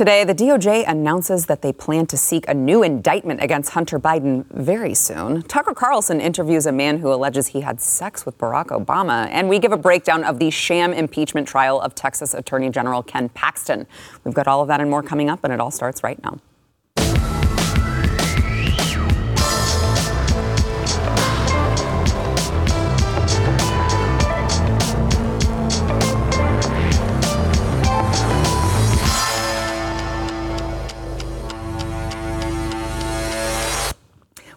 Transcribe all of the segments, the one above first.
Today, the DOJ announces that they plan to seek a new indictment against Hunter Biden very soon. Tucker Carlson interviews a man who alleges he had sex with Barack Obama, and we give a breakdown of the sham impeachment trial of Texas Attorney General Ken Paxton. We've got all of that and more coming up, and it all starts right now.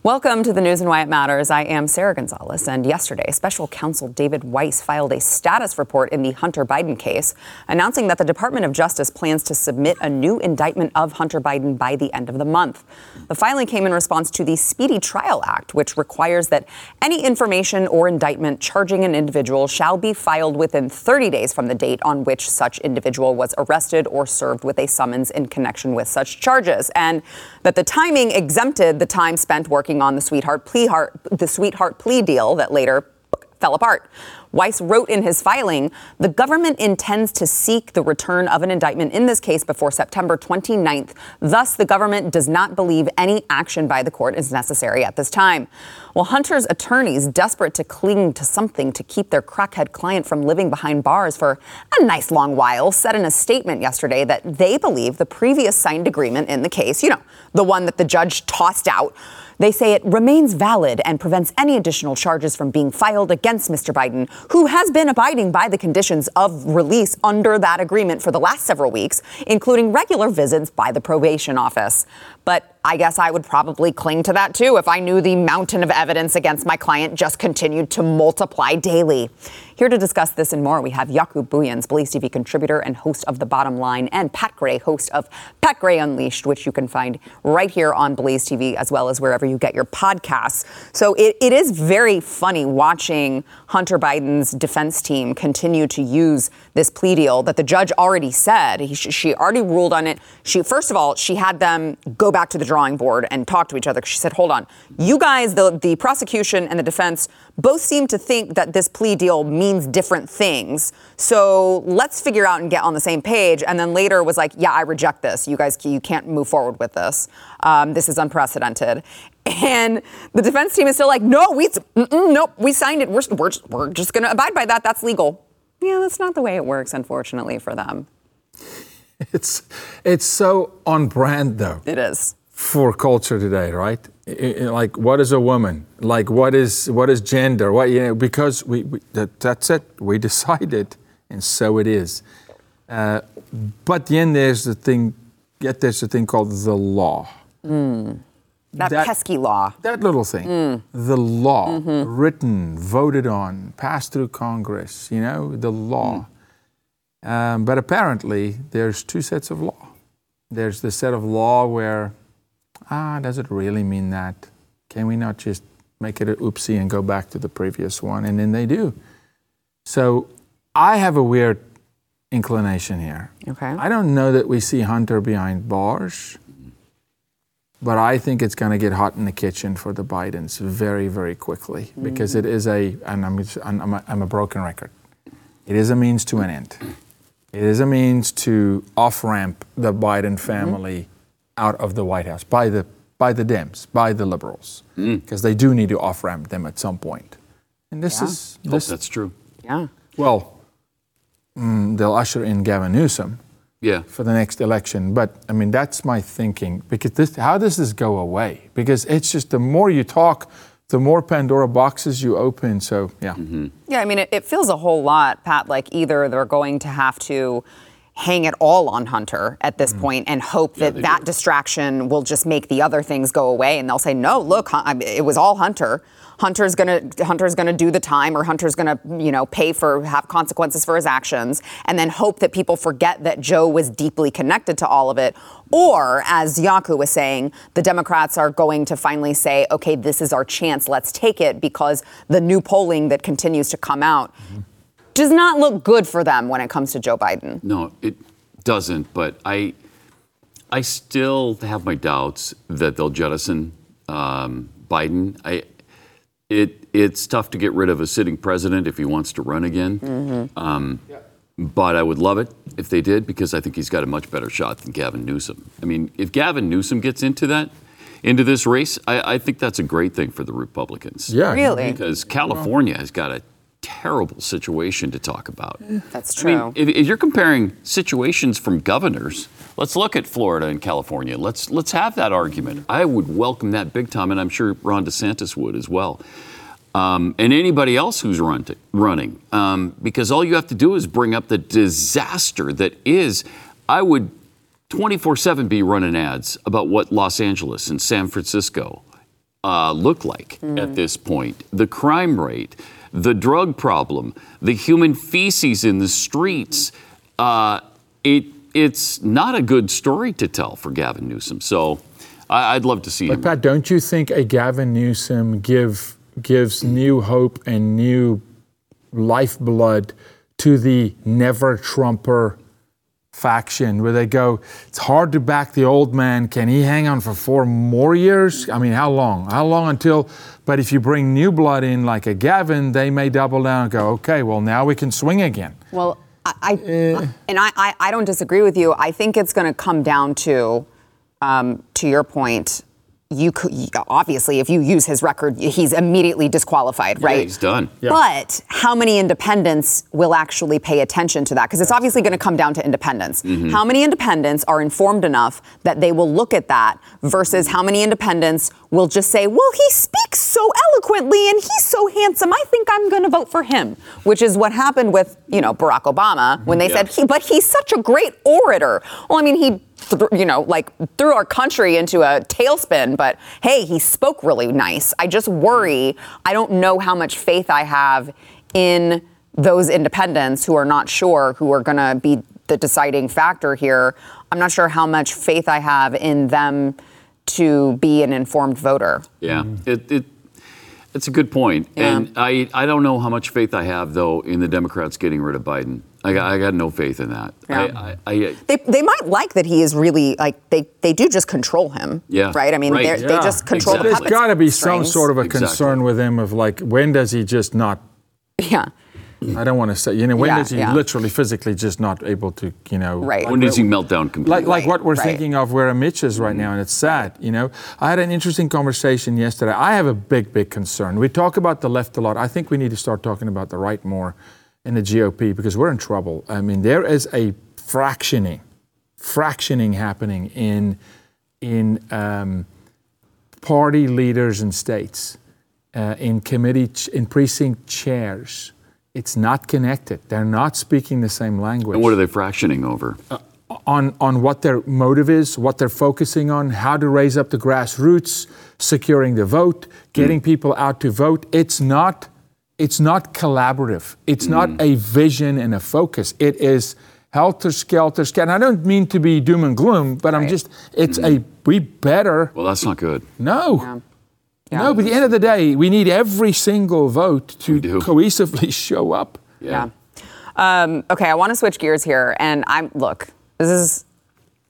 Welcome to the news and why it matters. I am Sarah Gonzalez, and yesterday, special counsel David Weiss filed a status report in the Hunter Biden case, announcing that the Department of Justice plans to submit a new indictment of Hunter Biden by the end of the month. The filing came in response to the Speedy Trial Act, which requires that any information or indictment charging an individual shall be filed within 30 days from the date on which such individual was arrested or served with a summons in connection with such charges, and that the timing exempted the time spent working on the sweetheart plea, heart, the sweetheart plea deal that later fell apart. Weiss wrote in his filing the government intends to seek the return of an indictment in this case before September 29th. Thus, the government does not believe any action by the court is necessary at this time. While Hunter's attorneys, desperate to cling to something to keep their crackhead client from living behind bars for a nice long while, said in a statement yesterday that they believe the previous signed agreement in the case, you know, the one that the judge tossed out, they say it remains valid and prevents any additional charges from being filed against Mr. Biden, who has been abiding by the conditions of release under that agreement for the last several weeks, including regular visits by the probation office. But I guess I would probably cling to that too if I knew the mountain of evidence against my client just continued to multiply daily. Here to discuss this and more, we have Jaco Booyens, Blaze TV contributor and host of The Bottom Line, and Pat Gray, host of Pat Gray Unleashed, which you can find right here on Blaze TV as well as wherever you get your podcasts. So it, it is very funny watching Hunter Biden's defense team continue to use this plea deal that the judge already said. He, she already ruled on it. She, first of all, she had them go back to the drawing board and talk to each other. She said, hold on, you guys, the, the prosecution and the defense, both seem to think that this plea deal means different things. So let's figure out and get on the same page. And then later was like, yeah, I reject this. You guys, you can't move forward with this. Um, this is unprecedented. And the defense team is still like, no, we, nope, we signed it. We're, we're, we're just going to abide by that. That's legal. Yeah, that's not the way it works, unfortunately, for them. It's, it's so on brand, though. It is for culture today, right? Like, what is a woman? Like, what is what is gender? What you know? Because we, we that, that's it. We decided, and so it is. Uh, but then there's the thing. Yet there's a thing called the law. Mm. That, that, pesky law. That little thing. Mm. The law, mm-hmm. written, voted on, passed through Congress. You know, the law. Mm. Um, but apparently, there's two sets of law. There's the set of law where ah, does it really mean that? Can we not just make it an oopsie and go back to the previous one? And then they do. So I have a weird inclination here. Okay. I don't know that we see Hunter behind bars, but I think it's going to get hot in the kitchen for the Bidens very, very quickly mm-hmm. because it is a, and I'm, I'm, a, I'm a broken record. It is a means to an end. It is a means to off ramp the Biden family out of the White House by the by the Dems, by the liberals, because mm. they do need to off ramp them at some point. And this yeah. is this, that's true. Yeah. Well, mm, they'll usher in Gavin Newsom. Yeah. For the next election, but I mean that's my thinking because this, how does this go away? Because it's just the more you talk, the more Pandora boxes you open. So yeah. Mm-hmm. Yeah, I mean it, it feels a whole lot, Pat. Like either they're going to have to hang it all on Hunter at this mm. point and hope that yeah, that do. distraction will just make the other things go away. And they'll say, no, look, it was all Hunter. Hunter's gonna Hunter's gonna do the time, or Hunter's gonna you know pay for have consequences for his actions, and then hope that people forget that Joe was deeply connected to all of it. Or, as Jaco was saying, the Democrats are going to finally say, okay, this is our chance, let's take it, because the new polling that continues to come out mm-hmm does not look good for them when it comes to Joe Biden. No, it doesn't. But I, I still have my doubts that they'll jettison um, Biden. I, it, it's tough to get rid of a sitting president if he wants to run again. Mm-hmm. Um, but I would love it if they did because I think he's got a much better shot than Gavin Newsom. I mean, if Gavin Newsom gets into that, into this race, I, I think that's a great thing for the Republicans. Yeah. Really? Because California has got a terrible situation to talk about. That's I true. mean, if, if you're comparing situations from governors, let's look at Florida and California. Let's let's have that argument. I would welcome that big time, and I'm sure Ron DeSantis would as well. Um, and anybody else who's run running, um, because all you have to do is bring up the disaster that is. I would 24 7 be running ads about what Los Angeles and San Francisco uh, look like at this point. The crime rate, the drug problem, the human feces in the streets. Uh, it, it's not a good story to tell for Gavin Newsom. So I, I'd love to see But him. Pat, don't you think a Gavin Newsom give gives new hope and new lifeblood to the never Trumper faction where they go, it's hard to back the old man. Can he hang on for four more years? I mean, how long? How long until? But if you bring new blood in like a Gavin, they may double down and go, okay, well, now we can swing again. Well, I, I and I, I, I don't disagree with you. I think it's going to come down to, um, to your point. You could obviously, if you use his record, he's immediately disqualified, Yeah, right? he's done. But how many independents will actually pay attention to that? Because it's obviously going to come down to independents. Mm-hmm. How many independents are informed enough that they will look at that versus how many independents will just say, well, he speaks so eloquently and he's so handsome. I think I'm going to vote for him, which is what happened with, you know, Barack Obama when they Yeah. said, he, but he's such a great orator. Well, I mean, he, th- you know, like threw our country into a tailspin, but hey, he spoke really nice. I just worry. I don't know how much faith I have in those independents who are not sure who are going to be the deciding factor here. I'm not sure how much faith I have in them to be an informed voter. Yeah, it, it it's a good point. Yeah. and I I don't know how much faith I have though in the Democrats getting rid of Biden. I got, I got no faith in that. Yeah. I, I, I, uh, They, they might like that he is really like they, they do just control him. Yeah. Right. I mean, Right. they're they just control Exactly. the There's puppet got to be some sort of a Exactly. concern with him of like, when does he just not yeah. I don't want to say, you know, when Yeah, is he yeah. literally physically just not able to, you know, Right. when does he melt down completely? like like Right, what we're right. thinking of where Mitch is right now, and it's sad. You know, I had an interesting conversation yesterday. I have a big, big concern. We talk about the left a lot. I think we need to start talking about the right more in the GOP because we're in trouble. I mean, there is a fractioning, fractioning happening in in um, party leaders and states, uh, in committee, ch- in precinct chairs. It's not connected. They're not speaking the same language and what are they fractioning over? Uh, on, on what their motive is, what they're focusing on, how to raise up the grassroots, securing the vote, getting hmm. people out to vote. It's not, it's not collaborative. It's not hmm. a vision and a focus. It is helter skelter skelter. I don't mean to be doom and gloom, but I'm just, it's a, hmm. we better, well, that's not good. no. No, but at the end of the day, we need every single vote to cohesively show up. Yeah. Um, okay, I want to switch gears here, and I'm look. This is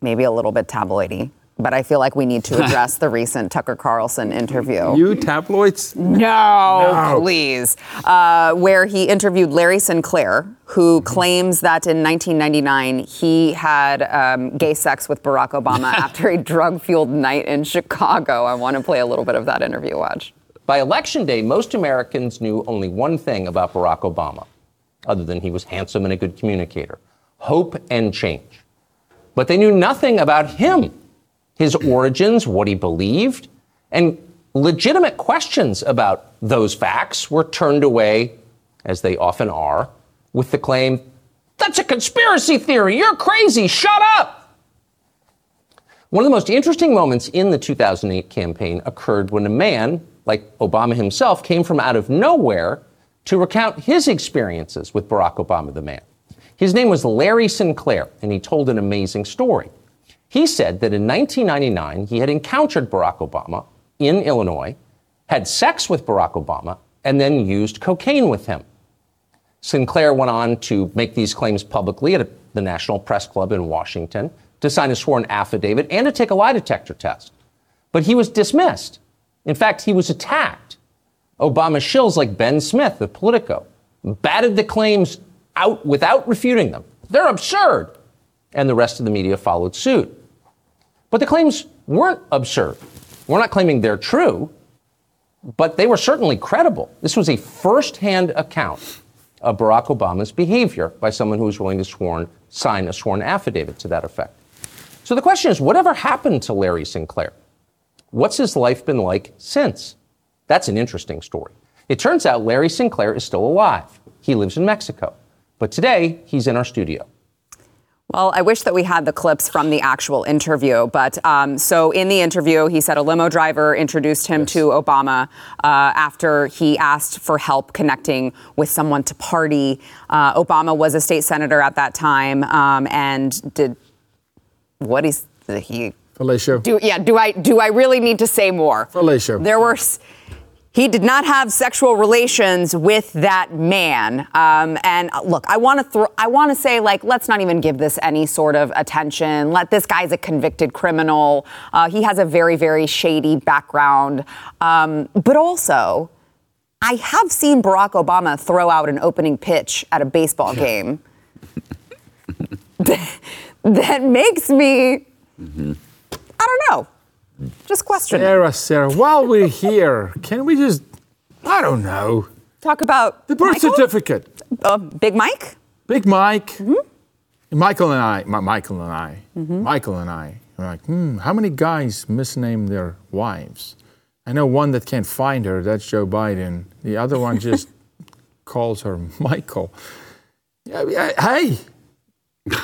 maybe a little bit tabloidy, but I feel like we need to address the recent Tucker Carlson interview. You tabloids? No, no. please. Uh, where he interviewed Larry Sinclair, who claims that in 1999 he had um, gay sex with Barack Obama after a drug fueled night in Chicago. I want to play a little bit of that interview. Watch. By election day, most Americans knew only one thing about Barack Obama, other than he was handsome and a good communicator hope and change. But they knew nothing about him, his origins, what he believed, and legitimate questions about those facts were turned away, as they often are, with the claim, That's a conspiracy theory. You're crazy. Shut up. One of the most interesting moments in the 2008 campaign occurred when a man, like Obama himself, came from out of nowhere to recount his experiences with Barack Obama, the man. His name was Larry Sinclair, and he told an amazing story. He said that in 1999, he had encountered Barack Obama in Illinois, had sex with Barack Obama, and then used cocaine with him. Sinclair went on to make these claims publicly at the National Press Club in Washington, to sign a sworn affidavit, and to take a lie detector test. But he was dismissed. In fact, he was attacked. Obama shills like Ben Smith of Politico batted the claims out without refuting them. They're absurd. And the rest of the media followed suit. But the claims weren't absurd. We're not claiming they're true, but they were certainly credible. This was a first-hand account of Barack Obama's behavior by someone who was willing to sworn, sign a sworn affidavit to that effect. So the question is whatever happened to Larry Sinclair? What's his life been like since? That's an interesting story. It turns out Larry Sinclair is still alive. He lives in Mexico. But today, he's in our studio. Well, I wish that we had the clips from the actual interview. But um, so in the interview, he said a limo driver introduced him to Obama uh, after he asked for help connecting with someone to party. Uh, Obama was a state senator at that time um, and did what is he Felicia. do yeah do i do i really need to say more Felicia. there were he did not have sexual relations with that man. Um, and uh, look i want to throw i want to say like let's not even give this any sort of attention. Let this guy's a convicted criminal. Uh, he has a very very shady background. Um, but also i have seen barack obama throw out an opening pitch at a baseball game. That makes me know. Just question. it. Sarah, Sarah, while we're here, can we just, I don't know, Talk about the birth Michael? certificate? Uh, Big Mike. Big Mike, Michael and I, Mi- Michael and I, Michael and I, were like, hmm, how many guys misname their wives? I know one that can't find her, that's Joe Biden. The other one just calls her Michael. Yeah, yeah, hey,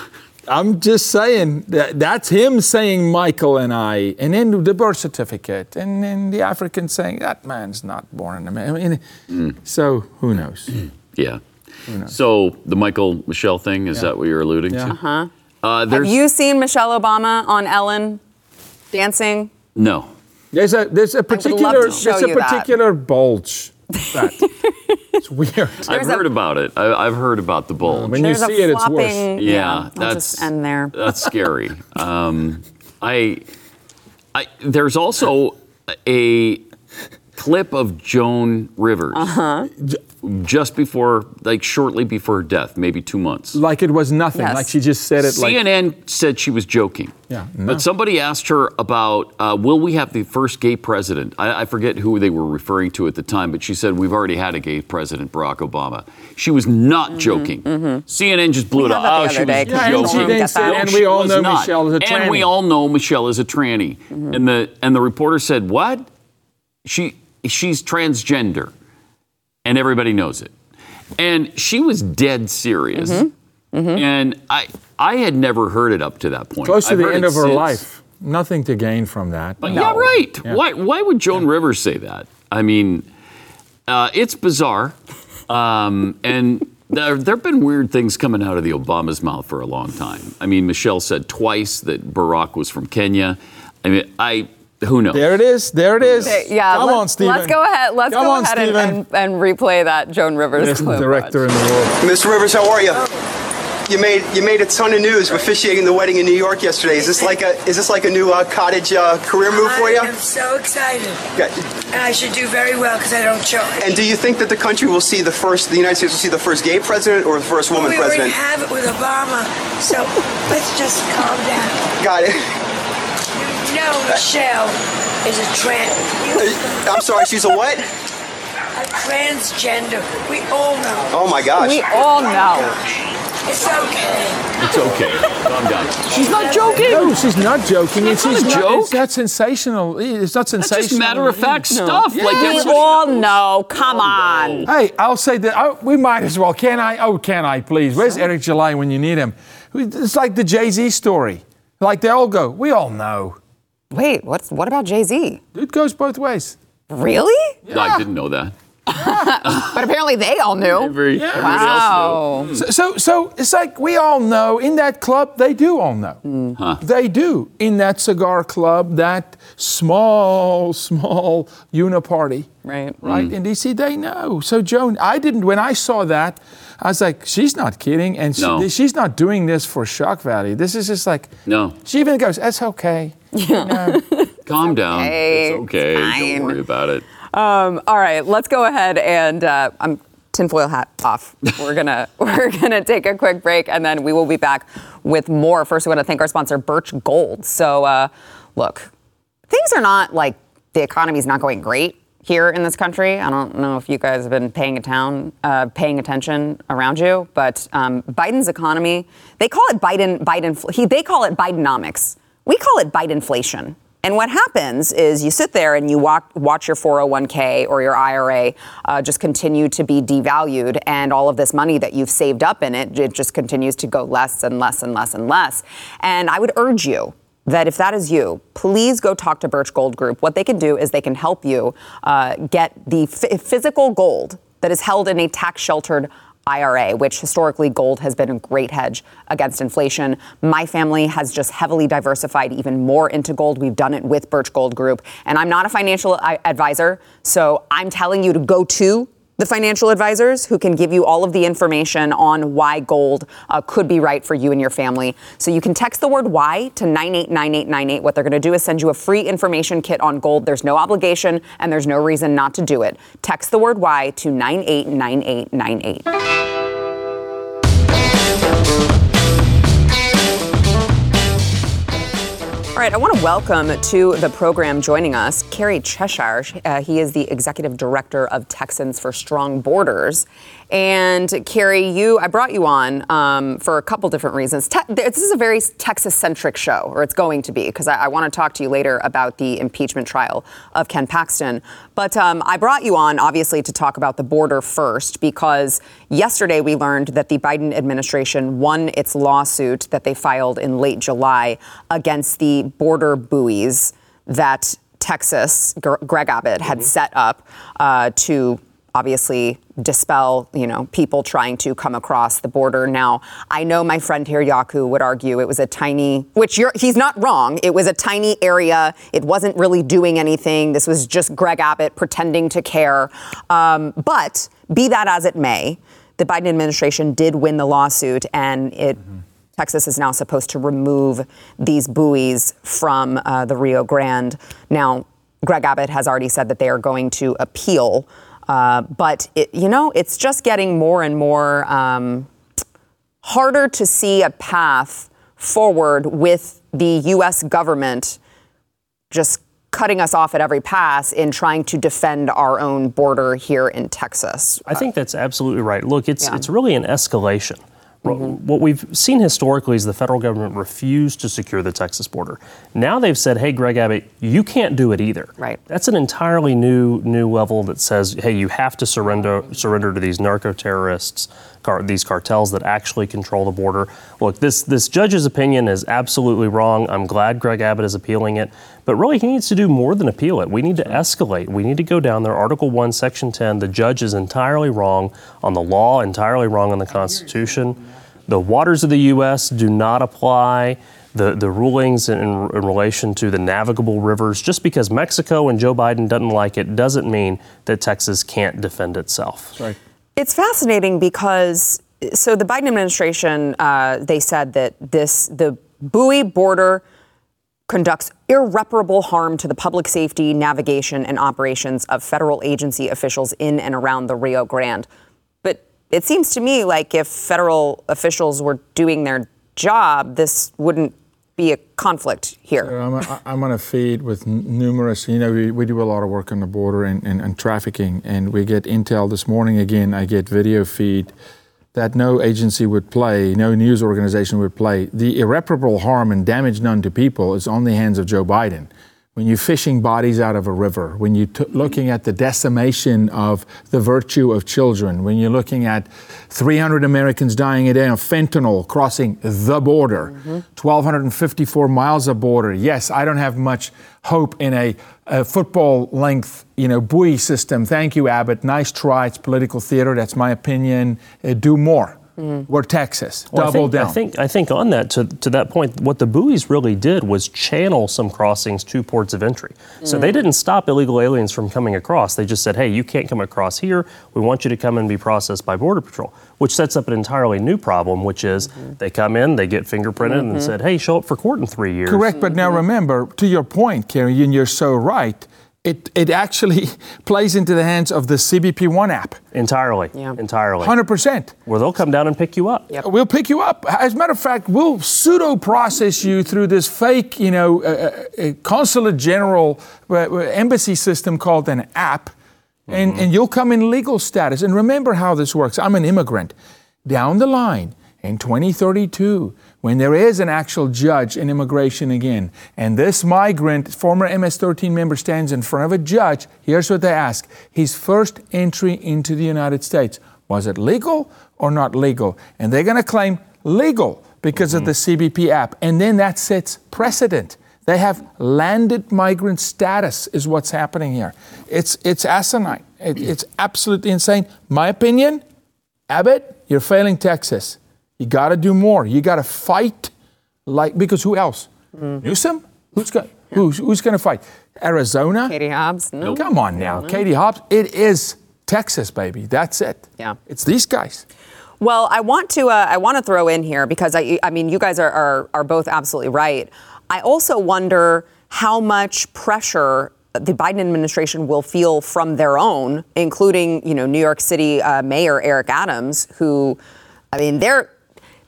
I'm just saying that that's him saying Michael and I, and then the birth certificate, and then the African saying that man's not born in America. I mean, So who knows? Yeah. So the Michael Michelle thing is that what you're alluding Yeah. to? Uh-huh. Uh, Have you seen Michelle Obama on Ellen dancing? no. There's a there's a particular show there's a you that. particular bulge. That. it's weird. I've a- heard about it. I, I've heard about the bulge. When you see it, it's worse. flopping. Yeah, I'll that's just end there. That's scary. Um, I, I, there's also a clip of Joan Rivers Uh-huh. just before, like shortly before her death, maybe two months. Like it was nothing. Yes. Like she just said it. Like CNN said she was joking. Yeah, no. But somebody asked her about, uh, will we have the first gay president? I, I forget who they were referring to at the time, but she said, we've already had a gay president, Barack Obama. She was not joking. CNN just blew Mm-hmm, We it had up. Oh, she other day, was 'cause Yeah, and people she don't then get said, and we all know not. Michelle is a tranny. And we all know Michelle is a tranny. Mm-hmm. And the and the reporter said, "What? She she's transgender." And everybody knows it. And she was dead serious. Mm-hmm. And I I had never heard it up to that point. close to I've the end of her since. life. Nothing to gain from that. But Yeah, right. Yeah. Why why would Joan Rivers say that? I mean, uh, it's bizarre. Um, and there there have been weird things coming out of the Obama's mouth for a long time. I mean, Michelle said twice that Barack was from Kenya. I mean, I who knows? There it is. There it is. Yeah, Come let's, on, Stephen. let's go ahead. Let's Come go on, ahead and, and, and replay that Joan Rivers Best clip. director in the world. Mr. Rivers, how are you? You made you made a ton of news officiating the wedding in New York yesterday. Is this like a is this like a new uh, cottage uh, career move for you? I am so excited. Okay. And I should do very well because I don't charge. And do you think that the country will see the first, the United States will see the first gay president or the first woman we already president? have it with Obama, so let's just calm down. Got it. You know Michelle is a trans, I'm sorry, she's a what? a transgender. We all know. Oh my gosh. We all know. It's okay. It's okay. Calm down. She's not joking. No, she's not joking. That's It's, not a it's joke. It's not sensational. It's not That's sensational. just matter of fact stuff. Like We that's what- all know. Come on. Hey, I'll say that oh, we might as well. Can I? Oh, can I, please? Where's Eric July when you need him? It's like the Jay Z story. Like they all go, we all know. Wait, what's what about Jay Z? It goes both ways. Really? Yeah. I didn't know that. But apparently they all knew. Every, everybody Wow. else So, so, so it's like we all know in that club, they do all know. Hmm. Huh? They do. In that cigar club, that small, small uniparty. Right. Right? In DC, they know. So, Joan, I didn't, when I saw that, I was like, she's not kidding. And she, No. she's not doing this for shock value. This is just like, No. she even goes, that's okay. know. Calm down. okay. It's okay. It's. Don't worry about it. Um, all right, let's go ahead and uh, I'm tinfoil hat off. We're gonna we're gonna take a quick break, and then we will be back with more. First, we want to thank our sponsor, Birch Gold. So, uh, look, things are not like the economy's not going great here in this country. I don't know if you guys have been paying, town, uh, paying attention around you, but um, Biden's economy, they call it Biden, Biden, he, they call it Bidenomics. We call it Bidenflation. And what happens is you sit there and you walk, watch your 401k or your IRA uh, just continue to be devalued, and all of this money that you've saved up in it, it just continues to go less and less and less and less. And I would urge you that if that is you, please go talk to Birch Gold Group. What they can do is they can help you uh, get the f- physical gold that is held in a tax sheltered IRA, which historically gold has been a great hedge against inflation. My family has just heavily diversified even more into gold. We've done it with Birch Gold Group. And I'm not a financial uh, advisor, so I'm telling you to go to the financial advisors who can give you all of the information on why gold uh, could be right for you and your family. So you can text the word why to 989898. What they're going to do is send you a free information kit on gold. There's no obligation and there's no reason not to do it. Text the word why to 989898. All right, I want to welcome to the program joining us Kerry Cheshire. Uh, he is the executive director of Texans for Strong Borders. And Kerry, you, I brought you on um, for a couple different reasons. Te- this is a very Texas-centric show, or it's going to be, because I, I want to talk to you later about the impeachment trial of Ken Paxton. But um, I brought you on, obviously, to talk about the border first, because yesterday we learned that the Biden administration won its lawsuit that they filed in late July against the border buoys that Texas, Greg Abbott, had mm-hmm. set up uh, to obviously dispel, you know, people trying to come across the border. Now, I know my friend here, Jaco, would argue it was a tiny, which he's not wrong. It was a tiny area. It wasn't really doing anything. This was just Greg Abbott pretending to care. Um, but be that as it may, the Biden administration did win the lawsuit, and it. Mm-hmm. Texas is now supposed to remove these buoys from uh, the Rio Grande. Now, Greg Abbott has already said that they are going to appeal uh, but it, you know, it's just getting more and more um, harder to see a path forward with the U.S. government just cutting us off at every pass in trying to defend our own border here in Texas. I think that's absolutely right. Look, it's yeah. it's really an escalation. Mm-hmm. What we've seen historically is the federal government refused to secure the Texas border. Now they've said, "Hey, Greg Abbott, you can't do it either." Right. That's an entirely new new level that says, "Hey, you have to surrender surrender to these narco terrorists." car- these cartels that actually control the border. Look, this this judge's opinion is absolutely wrong. I'm glad Greg Abbott is appealing it, but really he needs to do more than appeal it. We need to escalate. We need to go down there. Article One, Section 10. The judge is entirely wrong on the law, entirely wrong on the Constitution. The waters of the U.S. do not apply the, the rulings in, in, relation to the navigable rivers. Just because Mexico and Joe Biden doesn't like it doesn't mean that Texas can't defend itself. Right. It's fascinating because so the Biden administration uh, they said that this the buoy border conducts irreparable harm to the public safety, navigation, and operations of federal agency officials in and around the Rio Grande. But it seems to me like if federal officials were doing their job, this wouldn't be a conflict here? So I'm, on a feed with numerous, you know, we, we do a lot of work on the border and, and, and trafficking, and we get intel this morning again. I get video feed that no agency would play, no news organization would play. The irreparable harm and damage done to people is on the hands of Joe Biden when you're fishing bodies out of a river, when you're t- looking at the decimation of the virtue of children, when you're looking at 300 Americans dying a day of fentanyl crossing the border, mm-hmm. 1,254 miles of border. Yes, I don't have much hope in a, a football length, you know, buoy system. Thank you, Abbott. Nice try. It's political theater. That's my opinion. Uh, do more. Mm. We're Texas. Well, Double I think, down. I think, I think on that, to, to that point, what the buoys really did was channel some crossings to ports of entry. Mm. So they didn't stop illegal aliens from coming across. They just said, hey, you can't come across here. We want you to come and be processed by Border Patrol, which sets up an entirely new problem, which is mm-hmm. they come in, they get fingerprinted, mm-hmm. and said, hey, show up for court in three years. Correct. But now remember, to your point, Kerry, and you're so right it, it actually plays into the hands of the CBP One app. Entirely. Yeah. Entirely. 100%. Where they'll come down and pick you up. Yep. We'll pick you up. As a matter of fact, we'll pseudo process you through this fake, you know, uh, uh, consulate general uh, uh, embassy system called an app, and, and you'll come in legal status. And remember how this works. I'm an immigrant. Down the line, in 2032, when there is an actual judge in immigration again, and this migrant, former MS 13 member, stands in front of a judge, here's what they ask his first entry into the United States was it legal or not legal? And they're going to claim legal because of the mm-hmm. CBP app. And then that sets precedent. They have landed migrant status, is what's happening here. It's, it's asinine. It, it's absolutely insane. My opinion, Abbott, you're failing Texas. You got to do more. You got to fight like because who else? Newsom? Who's going? Who's, who's going to fight? Arizona? Katie Hobbs? No. Come on now, Katie Hobbs. It is Texas, baby. That's it. Yeah. It's these guys. Well, I want to uh, I want to throw in here because I I mean you guys are, are are both absolutely right. I also wonder how much pressure the Biden administration will feel from their own, including you know New York City uh, Mayor Eric Adams, who, I mean they're.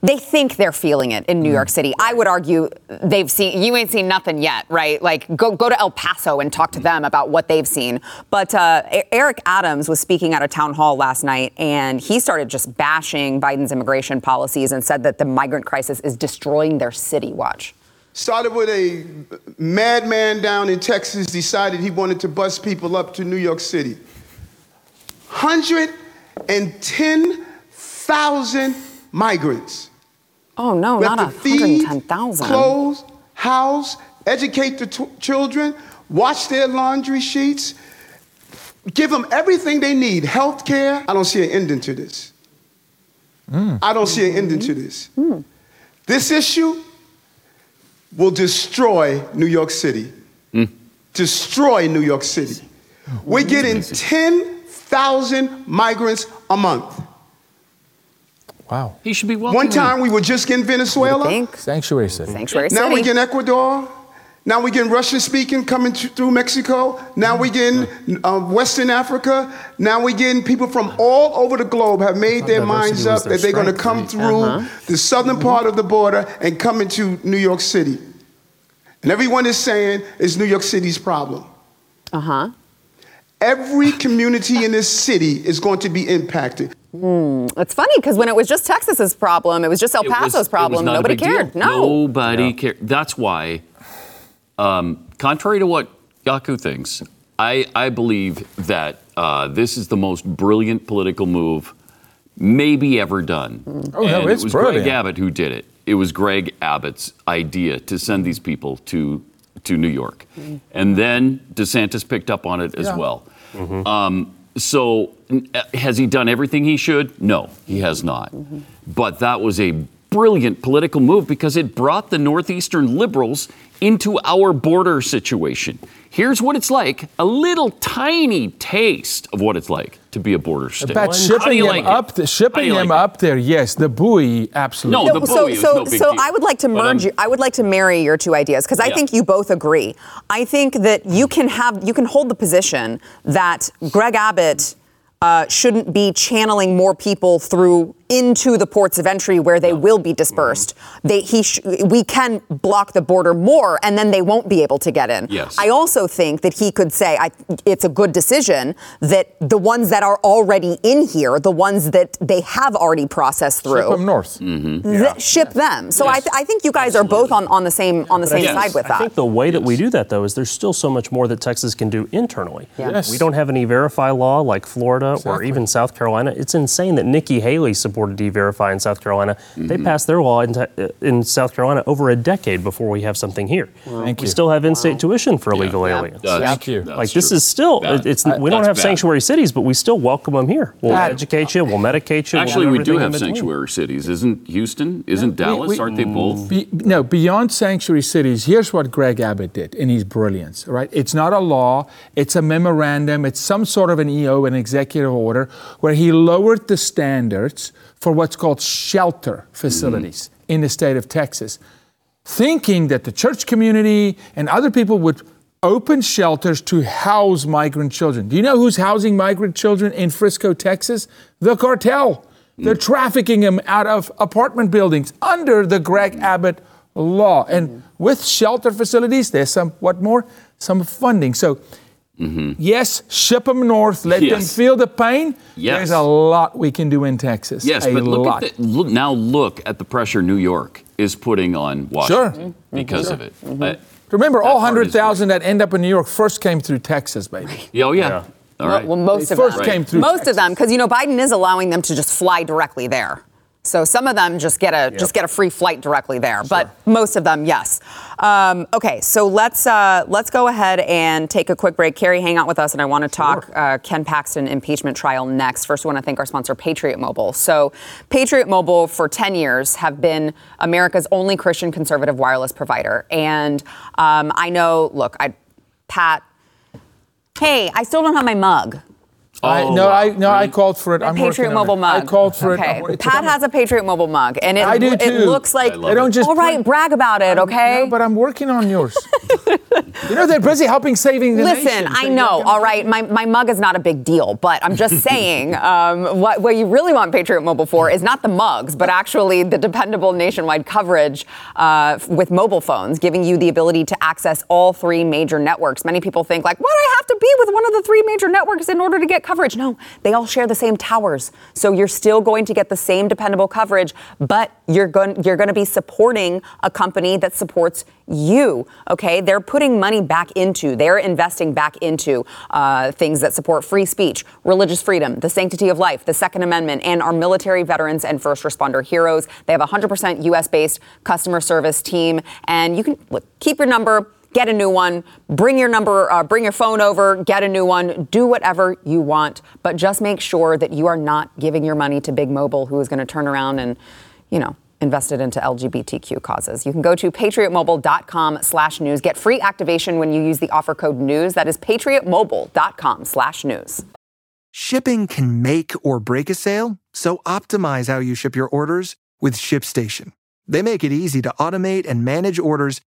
They think they're feeling it in New York City. I would argue they've seen. You ain't seen nothing yet, right? Like go go to El Paso and talk to them about what they've seen. But uh, Eric Adams was speaking at a town hall last night, and he started just bashing Biden's immigration policies and said that the migrant crisis is destroying their city. Watch. Started with a madman down in Texas decided he wanted to bus people up to New York City. 110,000 migrants. Oh no, We not have to feed, 110,000. clothe, house, educate the t- children, wash their laundry sheets, give them everything they need, health care. I don't see an ending to this. Mm. I don't see an ending to this. Mm. Mm. This issue will destroy New York City. Destroy New York City. We're getting 10,000 migrants a month. Wow. He should be welcome. One time we were just in Venezuela. think Sanctuary city. sanctuary City. Now city. we get Ecuador. Now we get Russian speaking coming through Mexico. Now we getting uh, Western Africa. Now we getting people from all over the globe have made their minds up their that they're going to come through the southern part of the border and come into New York City. And everyone is saying it's New York City's problem. uh huh. Every community in this city is going to be impacted. It's funny because when it was just Texas's problem, it was just El Paso's was problem. Nobody big deal. cared. No. Nobody cared. That's why, um, contrary to what Jaco thinks, I, I believe that uh, this is the most brilliant political move maybe ever done. Oh, no, and it's it was brilliant. Greg Abbott who did it. It was Greg Abbott's idea to send these people to to New York, and then DeSantis picked up on it as Yeah. well. Um, so, uh, has he done everything he should? No, he has not. But that was a brilliant political move because it brought the Northeastern liberals into our border situation. Here's what it's like a little tiny taste of what it's like to be a border state. But shipping you him like up, the, shipping do him like up there, yes. The buoy, absolutely. No, the so, buoy was so, no big so deal. I would like to merge you. I would like to marry your two ideas because I Yeah. think you both agree. I think that you can have you can hold the position that Greg Abbott uh, shouldn't be channeling more people through into the ports of entry where they will be dispersed. Mm-hmm. They he sh- we can block the border more and then they won't be able to get in. Yes. I also think that he could say I, it's a good decision that the ones that are already in here, the ones that they have already processed through, Ship him north. th- ship them. So I, th- I think you guys are both on, on the same on the same Yes. side with I that. think the way that we do that, though, is there's still so much more that Texas can do internally. Yes. We don't have an e-verify law like Florida or even South Carolina. It's insane that Nikki Haley supported e-verify in South Carolina. They mm-hmm. passed their law in, in South Carolina over a decade before we have something here. Thank we you. still have in-state tuition for illegal Yeah. aliens. That's- Thank you. that's like this true. is still Bad. it's we don't have bad. sanctuary cities, but we still welcome them here. We'll Bad. educate you, we'll medicate you. we'll Actually, we do have sanctuary cities. Isn't Houston? Isn't Dallas? we- Aren't they both? Be, no, beyond sanctuary cities, here's what Greg Abbott did in his brilliance, right? It's not a law, it's a memorandum, it's some sort of an EO, an executive order, where he lowered the standards for what's called shelter facilities in the state of Texas, thinking that the church community and other people would open shelters to house migrant children. Do you know who's housing migrant children in Frisco, Texas? The cartel. They're mm. trafficking them out of apartment buildings under the Greg mm. Abbott law. And mm. with shelter facilities, there's some, what more? Some funding. So, yes, ship them north, let them feel the pain. Yes. There's a lot we can do in Texas. Yes, a but look lot. at the, look, now look at the pressure New York is putting on Washington because of it. Uh, Remember, all That part is 100,000 that end up in New York first came through Texas, baby. yeah, oh yeah. All right. Well, most They of first them. came through Most Texas. of them, because you know Biden is allowing them to just fly directly there. So some of them just get a just get a free flight directly there, but most of them, yes. Um, okay, so let's uh, let's go ahead and take a quick break. Carrie, hang out with us, and I want to talk uh, Ken Paxton impeachment trial next. First, we want to thank our sponsor, Patriot Mobile. So, Patriot Mobile for 10 years have been America's only Christian conservative wireless provider, and um, I know. Look, I Pat. Hey, I still don't have my mug. I, Oh, no, wow. I no, I called for it. A I'm Patriot working Mobile it. mug. I called for okay. it. It's Pat coming. has a Patriot Mobile mug, and it, I do it looks like. I love They don't just All right, print- brag about it, okay? No, but I'm working on yours. you know they're busy helping saving the nation. Listen, nation. I know. you're All gonna- right, my, my mug is not a big deal, but I'm just saying um, what, what you really want Patriot Mobile for is not the mugs, but actually the dependable nationwide coverage uh, with mobile phones, giving you the ability to access all three major networks. Many people think, like, why do I have to be with one of the three major networks in order to get coverage? No, they all share the same towers. So you're still going to get the same dependable coverage, but you're going, you're going to be supporting a company that supports you. Okay, they're putting money back into, they're investing back into uh, things that support free speech, religious freedom, the sanctity of life, the Second Amendment, and our military veterans and first responder heroes. They have a 100% U.S. based customer service team, and you can look, keep your number. Get a new one. Bring your number, uh, bring your phone over, get a new one. Do whatever you want, but just make sure that you are not giving your money to Big Mobile, who is going to turn around and, you know, invested into LGBTQ causes. You can go to patriotmobile.com slash news. Get free activation when you use the offer code news. That is patriotmobile.com slash news. Shipping can make or break a sale, so optimize how you ship your orders with ShipStation. They make it easy to automate and manage orders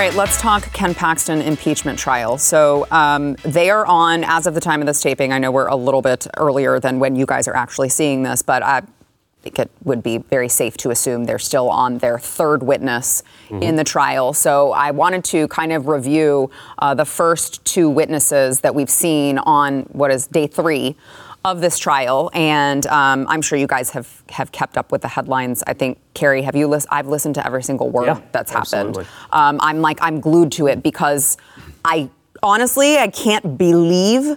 Right, let's talk Ken Paxton impeachment trial. So um, they are on, as of the time of this taping, I know we're a little bit earlier than when you guys are actually seeing this, but I think it would be very safe to assume they're still on their third witness in the trial. So I wanted to kind of review uh, the first two witnesses that we've seen on what is day three of this trial, and um, I'm sure you guys have have kept up with the headlines. I think Carrie, have you? I've listened to every single word Yeah, that's happened. Um, I'm like I'm glued to it because I honestly I can't believe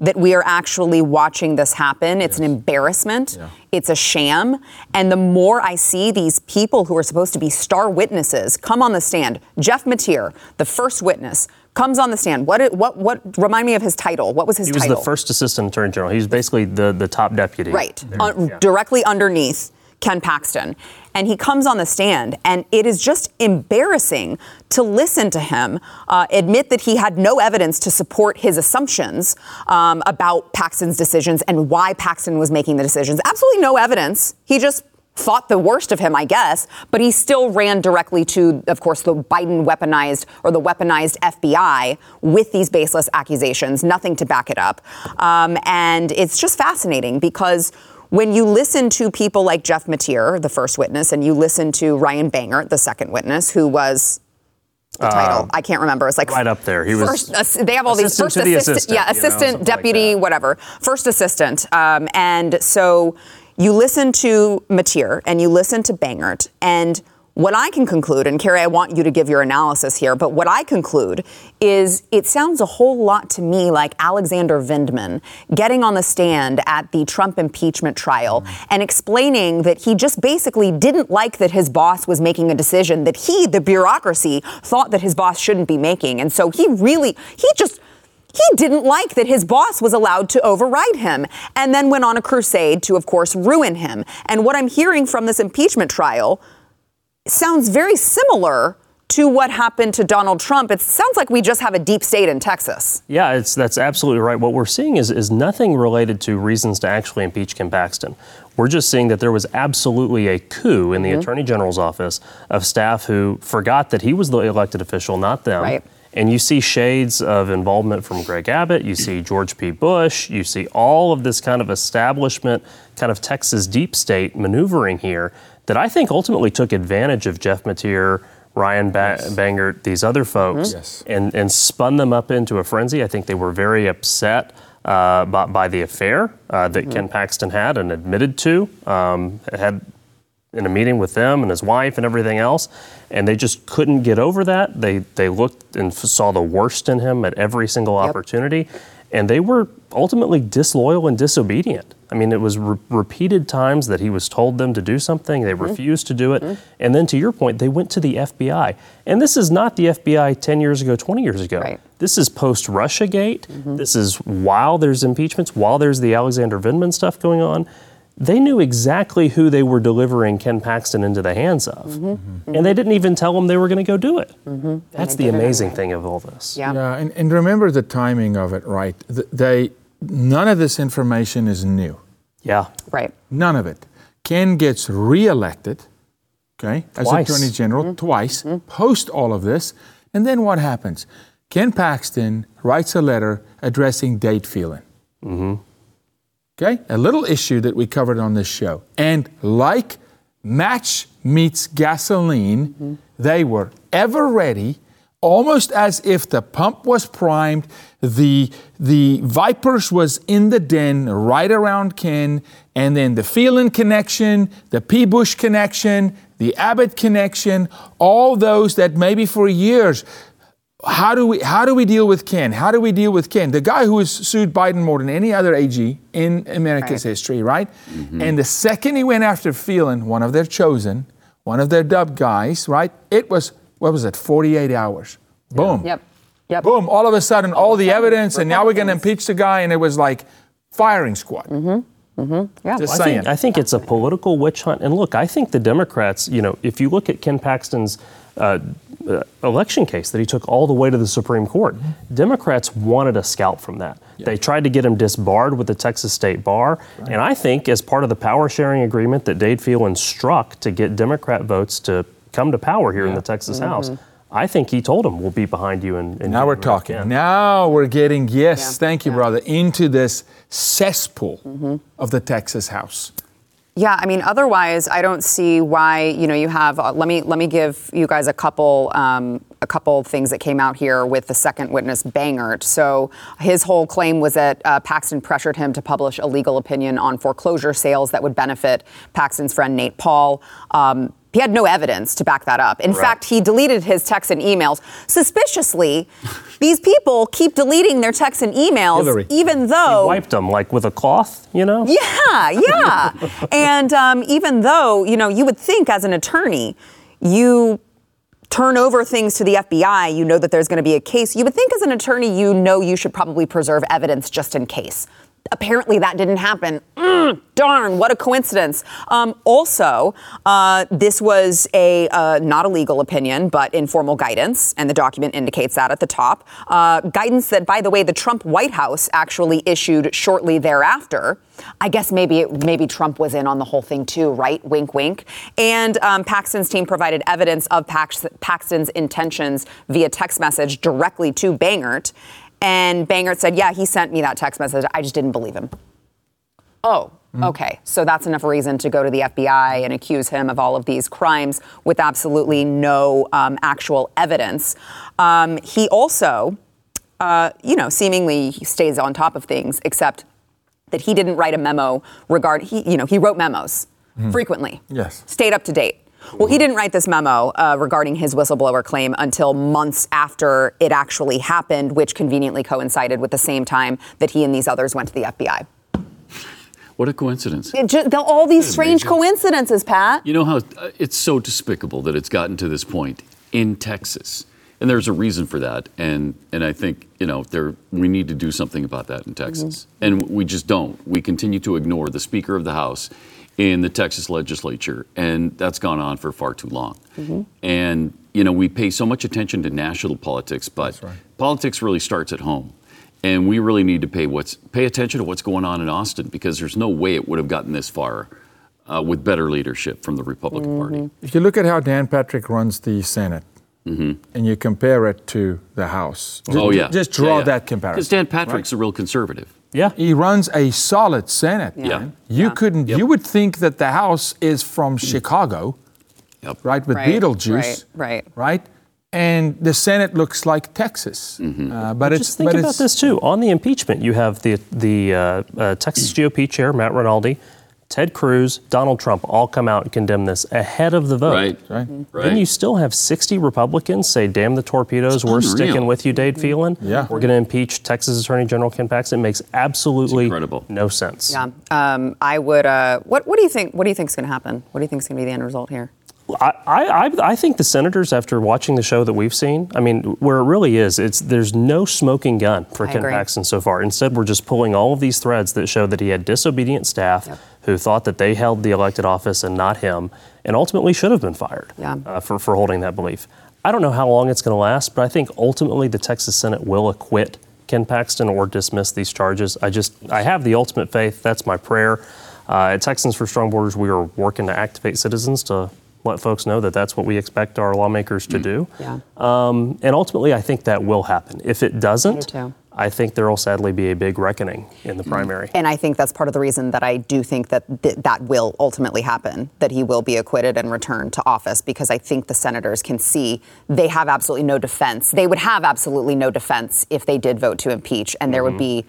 that we are actually watching this happen. It's an embarrassment. It's a sham. And the more I see these people who are supposed to be star witnesses come on the stand, Jeff Mateer, the first witness, comes on the stand. What what what remind me of his title? What was his title? He was the first assistant attorney general. He was basically the, the top deputy. Right. Un- Directly underneath Ken Paxton. And he comes on the stand, and it is just embarrassing to listen to him uh, admit that he had no evidence to support his assumptions um, about Paxton's decisions and why Paxton was making the decisions. Absolutely no evidence. He just thought the worst of him, I guess, but he still ran directly to, of course, the Biden weaponized or the weaponized FBI with these baseless accusations, nothing to back it up. Um, and it's just fascinating because when you listen to people like Jeff Mateer, the first witness, and you listen to Ryan Bangert, the second witness, who was the title. I can't remember. It's like Uh, right up there. He was first. ass- they have all these assistant first the assistant, assistant, yeah, you know, assistant, like deputy, whatever, first assistant. Um, and so you listen to Mateer and you listen to Bangert, and what I can conclude, and Carrie, I want you to give your analysis here, but what I conclude is it sounds a whole lot to me like Alexander Vindman getting on the stand at the Trump impeachment trial and explaining that he just basically didn't like that his boss was making a decision that he, the bureaucracy, thought that his boss shouldn't be making. And so he really, he just, he didn't like that his boss was allowed to override him and then went on a crusade to, of course, ruin him. And what I'm hearing from this impeachment trial sounds very similar to what happened to Donald Trump. It sounds like we just have a deep state in Texas. Yeah, it's that's absolutely right. What we're seeing is is nothing related to reasons to actually impeach Ken Paxton. We're just seeing that there was absolutely a coup in the Mm-hmm. Attorney General's office of staff who forgot that he was the elected official, not them. Right. And you see shades of involvement from Greg Abbott, you see George P. Bush, you see all of this kind of establishment, kind of Texas deep state maneuvering here that I think ultimately took advantage of Jeff Mateer, Ryan ba- Bangert, these other folks, Yes. and, and spun them up into a frenzy. I think they were very upset uh, by, by the affair uh, that Ken Paxton had and admitted to. Um, had in a meeting with them and his wife and everything else, and they just couldn't get over that. They they looked and saw the worst in him at every single opportunity, and they were ultimately disloyal and disobedient. I mean, it was re- repeated times that he was told them to do something, they mm-hmm. refused to do it, mm-hmm. and then to your point, they went to the FBI. And this is not the FBI 10 years ago, 20 years ago. Right. This is post Russia Gate. Mm-hmm. This is while there's impeachments, while there's the Alexander Vindman stuff going on. They knew exactly who they were delivering Ken Paxton into the hands of. And they didn't even tell him they were going to go do it. That's the amazing anyway. thing of all this. Yeah. Yeah, and, and remember the timing of it, right? They none of this information is new. Yeah. Right. None of it. Ken gets reelected, okay, as Attorney General twice, post all of this, and then what happens? Ken Paxton writes a letter addressing Dade Phelan. Okay, a little issue that we covered on this show. And like match meets gasoline, they were ever ready, almost as if the pump was primed, the the Vipers was in the den right around Ken, and then the Phelan connection, the P. Bush connection, the Abbott connection, all those that maybe for years how do we how do we deal with Ken? How do we deal with Ken? The guy who has sued Biden more than any other AG in America's Right. history, right? And the second he went after Phelan, one of their chosen, one of their dubbed guys, right? It was what was it? 48 hours. Boom. Yep. Yep. Boom. All of a sudden, all the evidence, and now we're going to impeach the guy, and it was like firing squad. Mm-hmm. Mm-hmm. Yeah. Just I saying. think, I think it's a political witch hunt. And look, I think the Democrats, you know, if you look at Ken Paxton's uh, uh, election case that he took all the way to the Supreme Court, Democrats wanted a scalp from that. They tried to get him disbarred with the Texas State Bar. And I think, as part of the power sharing agreement that Dade Phelan struck to get Democrat votes to come to power here in the Texas House, I think he told him, we'll be behind you. And, and Now we're talking. Now we're getting, yes, Yeah, thank you, yeah. brother, into this cesspool of the Texas House. Yeah, I mean, otherwise, I don't see why. You know, you have. Uh, let me let me give you guys a couple um, a couple things that came out here with the second witness, Bangert. So his whole claim was that uh, Paxton pressured him to publish a legal opinion on foreclosure sales that would benefit Paxton's friend Nate Paul. Um, he had no evidence to back that up. In fact, he deleted his texts and emails. Suspiciously, these people keep deleting their texts and emails, Hillary. even though He Wiped them like with a cloth, you know? yeah, yeah. and um, even though, you know, you would think as an attorney, you turn over things to the FBI, you know that there's going to be a case. You would think as an attorney, you know you should probably preserve evidence just in case. Apparently, that didn't happen. Mm, darn, what a coincidence. Um, also, uh, this was a uh, not a legal opinion, but informal guidance, and the document indicates that at the top. Uh, guidance that, by the way, the Trump White House actually issued shortly thereafter. I guess maybe it, maybe Trump was in on the whole thing too, right? Wink, wink. And um, Paxton's team provided evidence of Pax, Paxton's intentions via text message directly to Bangert. And Bangert said, "Yeah, he sent me that text message. I just didn't believe him." Oh, okay. So that's enough reason to go to the FBI and accuse him of all of these crimes with absolutely no um, actual evidence. Um, he also, uh, you know, seemingly stays on top of things, except that he didn't write a memo regard. He, you know, he wrote memos frequently. Yes. Stayed up to date. Well, he didn't write this memo uh, regarding his whistleblower claim until months after it actually happened, which conveniently coincided with the same time that he and these others went to the FBI. What a coincidence. It ju- the- all these strange amazing? coincidences, Pat. You know how uh, it's so despicable that it's gotten to this point in Texas. And there's a reason for that. And, and I think, you know, there, we need to do something about that in Texas. And we just don't. We continue to ignore the Speaker of the House in the Texas legislature. And that's gone on for far too long. And, you know, we pay so much attention to national politics, but politics really starts at home. And we really need to pay what's pay attention to what's going on in Austin because there's no way it would have gotten this far uh, with better leadership from the Republican Party. If you look at how Dan Patrick runs the Senate, and you compare it to the House, ju- Mm-hmm. Oh ju- yeah, just draw Yeah, yeah. that comparison. Because Dan Patrick's a real conservative. Yeah. He runs a solid Senate. Yeah. man. You couldn't. You would think that the House is from Chicago, Yep. right? With Right, Beetlejuice, right, right. right? And the Senate looks like Texas, Mm-hmm. uh, but it's Just think but about it's, this too. On the impeachment, you have the the uh, uh, Texas GOP chair Matt Rinaldi, Ted Cruz, Donald Trump all come out and condemn this ahead of the vote. Right. Right. Right. Then you still have 60 Republicans say, "Damn the torpedoes, we're unreal. sticking with you, Dade Phelan. Yeah. We're going to impeach Texas Attorney General Ken Paxton." It makes absolutely incredible. no sense. Yeah. Um, I would. Uh, what What do you think? What do you think is going to happen? What do you think is going to be the end result here? I, I, I think the senators, after watching the show that we've seen, I mean, where it really is, it's there's no smoking gun for I Ken agree. Paxton so far. Instead, we're just pulling all of these threads that show that he had disobedient staff who thought that they held the elected office and not him, and ultimately should have been fired Yeah. uh, for, for holding that belief. I don't know how long it's going to last, but I think ultimately the Texas Senate will acquit Ken Paxton or dismiss these charges. I just, I have the ultimate faith. That's my prayer. Uh, at Texans for Strong Borders, we are working to activate citizens to let folks know that that's what we expect our lawmakers to do. Yeah. Um, and ultimately, I think that will happen. If it doesn't. I think there will sadly be a big reckoning in the primary. And I think that's part of the reason that I do think that th- that will ultimately happen, that he will be acquitted and returned to office, because I think the senators can see they have absolutely no defense. They would have absolutely no defense if they did vote to impeach, and there would Mm-hmm. be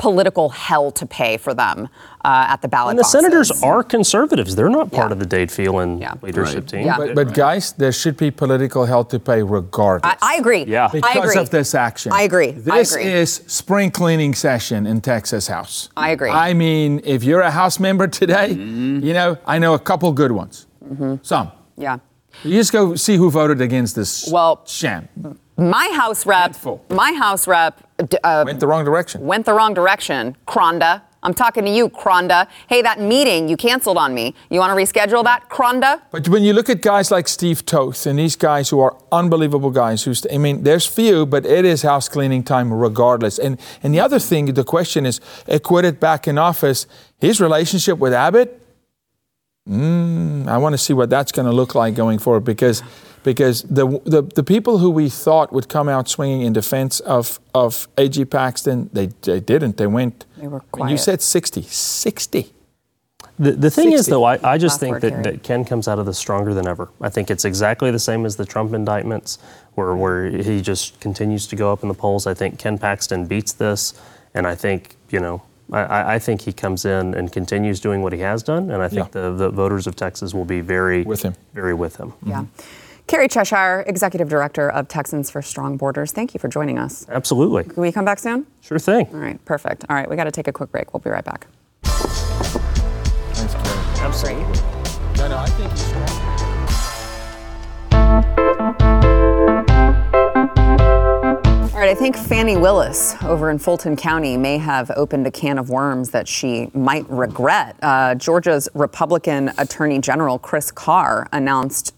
political hell to pay for them uh, at the ballot And the boxes. senators are conservatives. They're not part Yeah. of the Dade Phelan Yeah. leadership Right. team. Yeah. but, but guys, there should be political hell to pay regardless. I, I agree. Yeah. I because agree. of this action. I agree. I This agree. is spring cleaning session in Texas House. I agree. I mean, if you're a House member today, you know, I know a couple good ones. Some. yeah. You just go see who voted against this Well- sham. My House rep, Handful. my House rep uh, Went the wrong direction. went the wrong direction. Kronda, I'm talking to you, Kronda. Hey, that meeting you canceled on me. You want to reschedule that, Kronda? But when you look at guys like Steve Toth and these guys who are unbelievable guys, who's I mean, there's few, but it is house cleaning time regardless. And and the other thing, the question is, acquitted back in office, his relationship with Abbott. Mm, I want to see what that's going to look like going forward because because the, the the people who we thought would come out swinging in defense of of AG Paxton, they they didn't. They went. They were when You said 60, 60. The, the thing is, though, I, I just Last think that, that Ken comes out of this stronger than ever. I think it's exactly the same as the Trump indictments, where, where he just continues to go up in the polls. I think Ken Paxton beats this, and I think, you know, I- I, I think he comes in and continues doing what he has done, and I think Yeah. the, the voters of Texas will be very With him. very with him. Yeah. Mm-hmm. Carrie Cheshire, Executive Director of Texans for Strong Borders. Thank you for joining us. Absolutely, Can we come back soon? sure thing. All right, perfect. All right, we got to take a quick break. We'll be right back. Thanks, Karen. Absolutely. No, no, I think he's strong. All right, I think Fani Willis over in Fulton County may have opened a can of worms that she might regret. Uh, Georgia's Republican Attorney General Chris Carr announced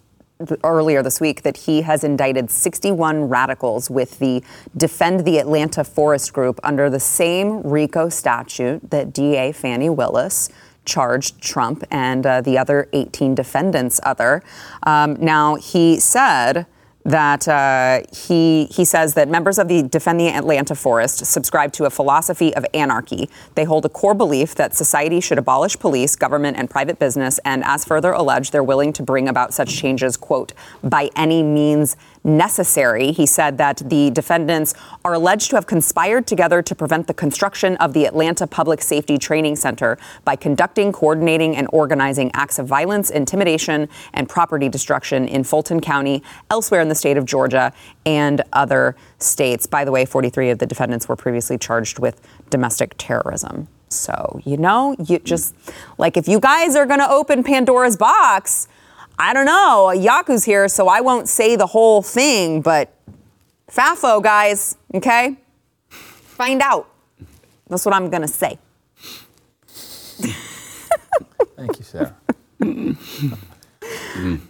earlier this week that he has indicted 61 radicals with the Defend the Atlanta Forest Group under the same RICO statute that DA Fani Willis charged Trump and uh, the other 18 defendants other. Um, now, he said that uh, he he says that members of the Defend the Atlanta Forest subscribe to a philosophy of anarchy. They hold a core belief that society should abolish police, government, and private business, and as further alleged, they're willing to bring about such changes, quote, by any means necessary. He said that the defendants are alleged to have conspired together to prevent the construction of the Atlanta Public Safety Training Center by conducting, coordinating, and organizing acts of violence, intimidation, and property destruction in Fulton County, elsewhere in the state of Georgia, and other states. By the way, 43 of the defendants were previously charged with domestic terrorism. So, you know, you just like if you guys are going to open Pandora's box, I don't know. Jaco's here, so I won't say the whole thing, but FAFO, guys, okay? Find out. That's what I'm going to say. Thank you, Sarah.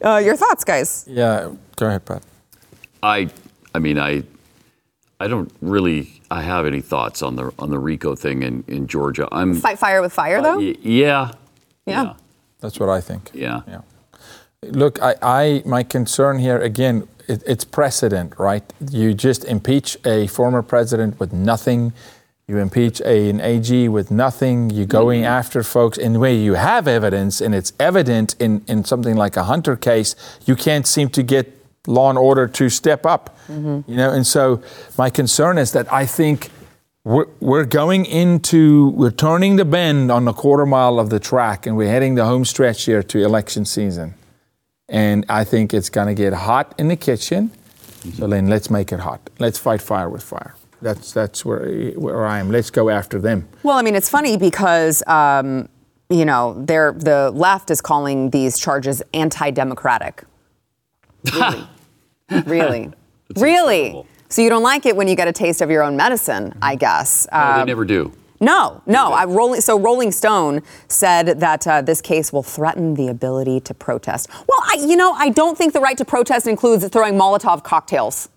Uh, your thoughts, guys? Yeah, go ahead, Pat. I, I mean, I, I don't really. I have any thoughts on the on the RICO thing in, in Georgia. I'm Fight fire with fire, though? y- yeah, yeah. That's what I think. yeah. Yeah. Look, I, I my concern here again, it, it's precedent, right? You just impeach a former president with nothing. You impeach a, an AG with nothing. You're going mm-hmm. after folks in the way you have evidence, and it's evident in, in something like a Hunter case. You can't seem to get law and order to step up, mm-hmm. you know. And so my concern is that I think we're, we're going into we're turning the bend on the quarter mile of the track, and we're heading the home stretch here to election season. And I think it's going to get hot in the kitchen. So then let's make it hot. Let's fight fire with fire. That's that's where where I am. Let's go after them. Well, I mean, it's funny because, um, you know, they're, the left is calling these charges anti democratic. Really? really? really? incredible. So you don't like it when you get a taste of your own medicine, I guess. No, Um, they never do. No, no. I, Rolling, so Rolling Stone said that uh, this case will threaten the ability to protest. Well, I, you know, I don't think the right to protest includes throwing Molotov cocktails.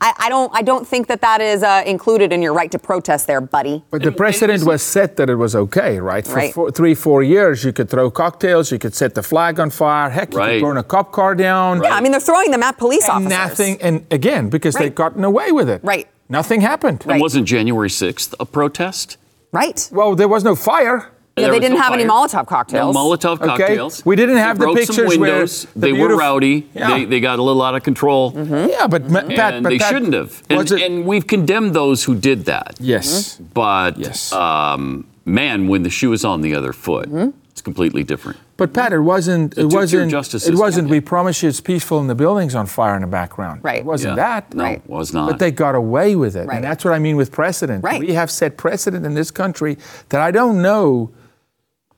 I, I don't. I don't think that that is uh, included in your right to protest, there, buddy. But the precedent was set that it was okay, right? For Right. Four, three, four years, you could throw cocktails, you could set the flag on fire, heck, you Right. could burn a cop car down. Yeah, I mean, they're throwing them at police and officers. nothing, and again, because they've gotten away with it. Right. Nothing happened. And wasn't January 6th a protest? Right. Well, there was no fire. Yeah, There they didn't no have any. Molotov cocktails. No Molotov Okay. cocktails. We didn't They have the broke some pictures where the they were rowdy. Yeah. They, they got a little out of control. Yeah, but Ma- Pat, and but they Pat, shouldn't have. And, it- and we've condemned those who did that. yes. But Yes. um, man, when the shoe is on the other foot, it's completely different. But Pat, it wasn't. a It wasn't. justice It wasn't. We promise you it's peaceful and the buildings on fire in the background. Right. It wasn't Yeah. that. No, Right. was not. But they got away with it, Right. and that's what I mean with precedent. Right. We have set precedent in this country that I don't know.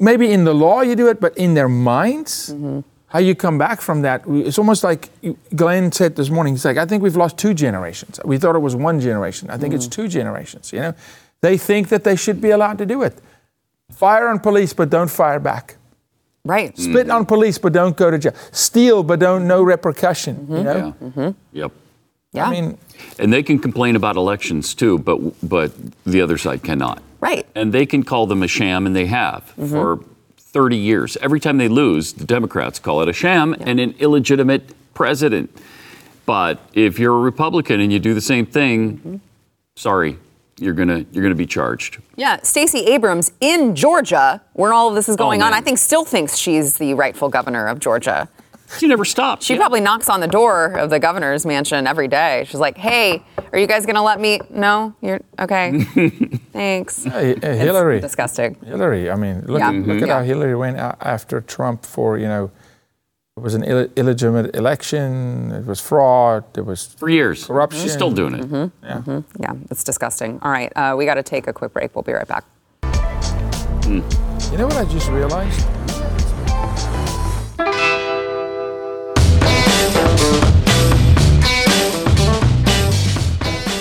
Maybe in the law you do it, but in their minds, Mm-hmm. how you come back from that? It's almost like Glenn said this morning. He's like, I think we've lost two generations. We thought it was one generation. I think it's Mm-hmm. two generations. You know, they think that they should be allowed to do it. Fire on police, but don't fire back. Right. Spit mm-hmm. on police, but don't go to jail. Steal, but don't no repercussion. Mm-hmm. You know, Yeah. Mm-hmm. Yep. Yeah. I mean, And they can complain about elections too, but but the other side cannot. Right. And they can call them a sham, and they have mm-hmm. for 30 years. Every time they lose, the Democrats call it a sham and an illegitimate president. But if you're a Republican and you do the same thing, sorry, you're gonna you're gonna be charged. Yeah, Stacey Abrams in Georgia, where all of this is oh, going on. I think still thinks she's the rightful governor of Georgia. She never stopped. She Yeah. probably knocks on the door of the governor's mansion every day. She's like, "Hey, are you guys going to let me? No, you're okay. Thanks." hey, hey, Hillary. Disgusting. Hillary. I mean, look, Yeah. at, look at mm-hmm. Yeah. how Hillary went after Trump for you know, it was an Ill- illegitimate election. It was fraud. It was for years. Corruption. She's still doing it. Mm-hmm. Mm-hmm. yeah. Mm-hmm. Yeah, it's disgusting. All right, uh, we got to take a quick break. We'll be right back. Hmm. You know what I just realized?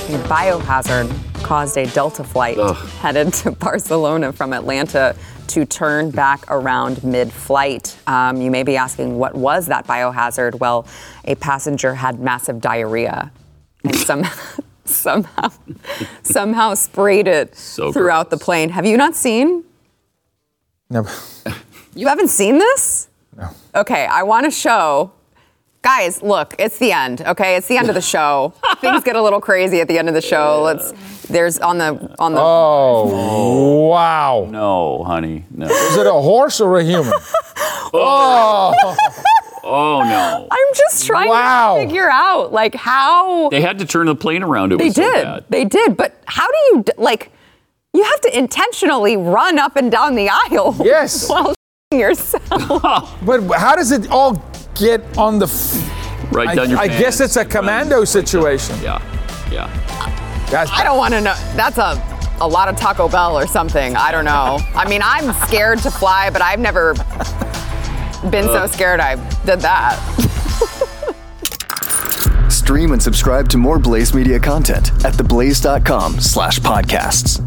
A biohazard caused a Delta flight Ugh. headed to Barcelona from Atlanta to turn back around mid flight. Um, you may be asking, what was that biohazard? Well, a passenger had massive diarrhea and somehow. Somehow, somehow sprayed it So throughout gross. the plane. Have you not seen? No. You haven't seen this? No. Okay, I want to show. Guys, look, it's the end, okay? It's the end of the show. Things get a little crazy at the end of the show. Let's there's on the on the Oh, wow. No, honey, no. Is it a horse or a human? Oh. oh, Oh no. I'm just trying Wow. to figure out like how They had to turn the plane around. It they was so did. bad. They did, but how do you like you have to intentionally run up and down the aisle Yes. while yourself. but how does it all get on the? F- Right I, down your face. I pants. guess it's a commando situation. Yeah, yeah. That's, I don't want to know. That's a a lot of Taco Bell or something. I don't know. I mean, I'm scared to fly, but I've never been so uh. scared I did that. Stream and subscribe to more Blaze Media content at theblaze.com slash podcasts.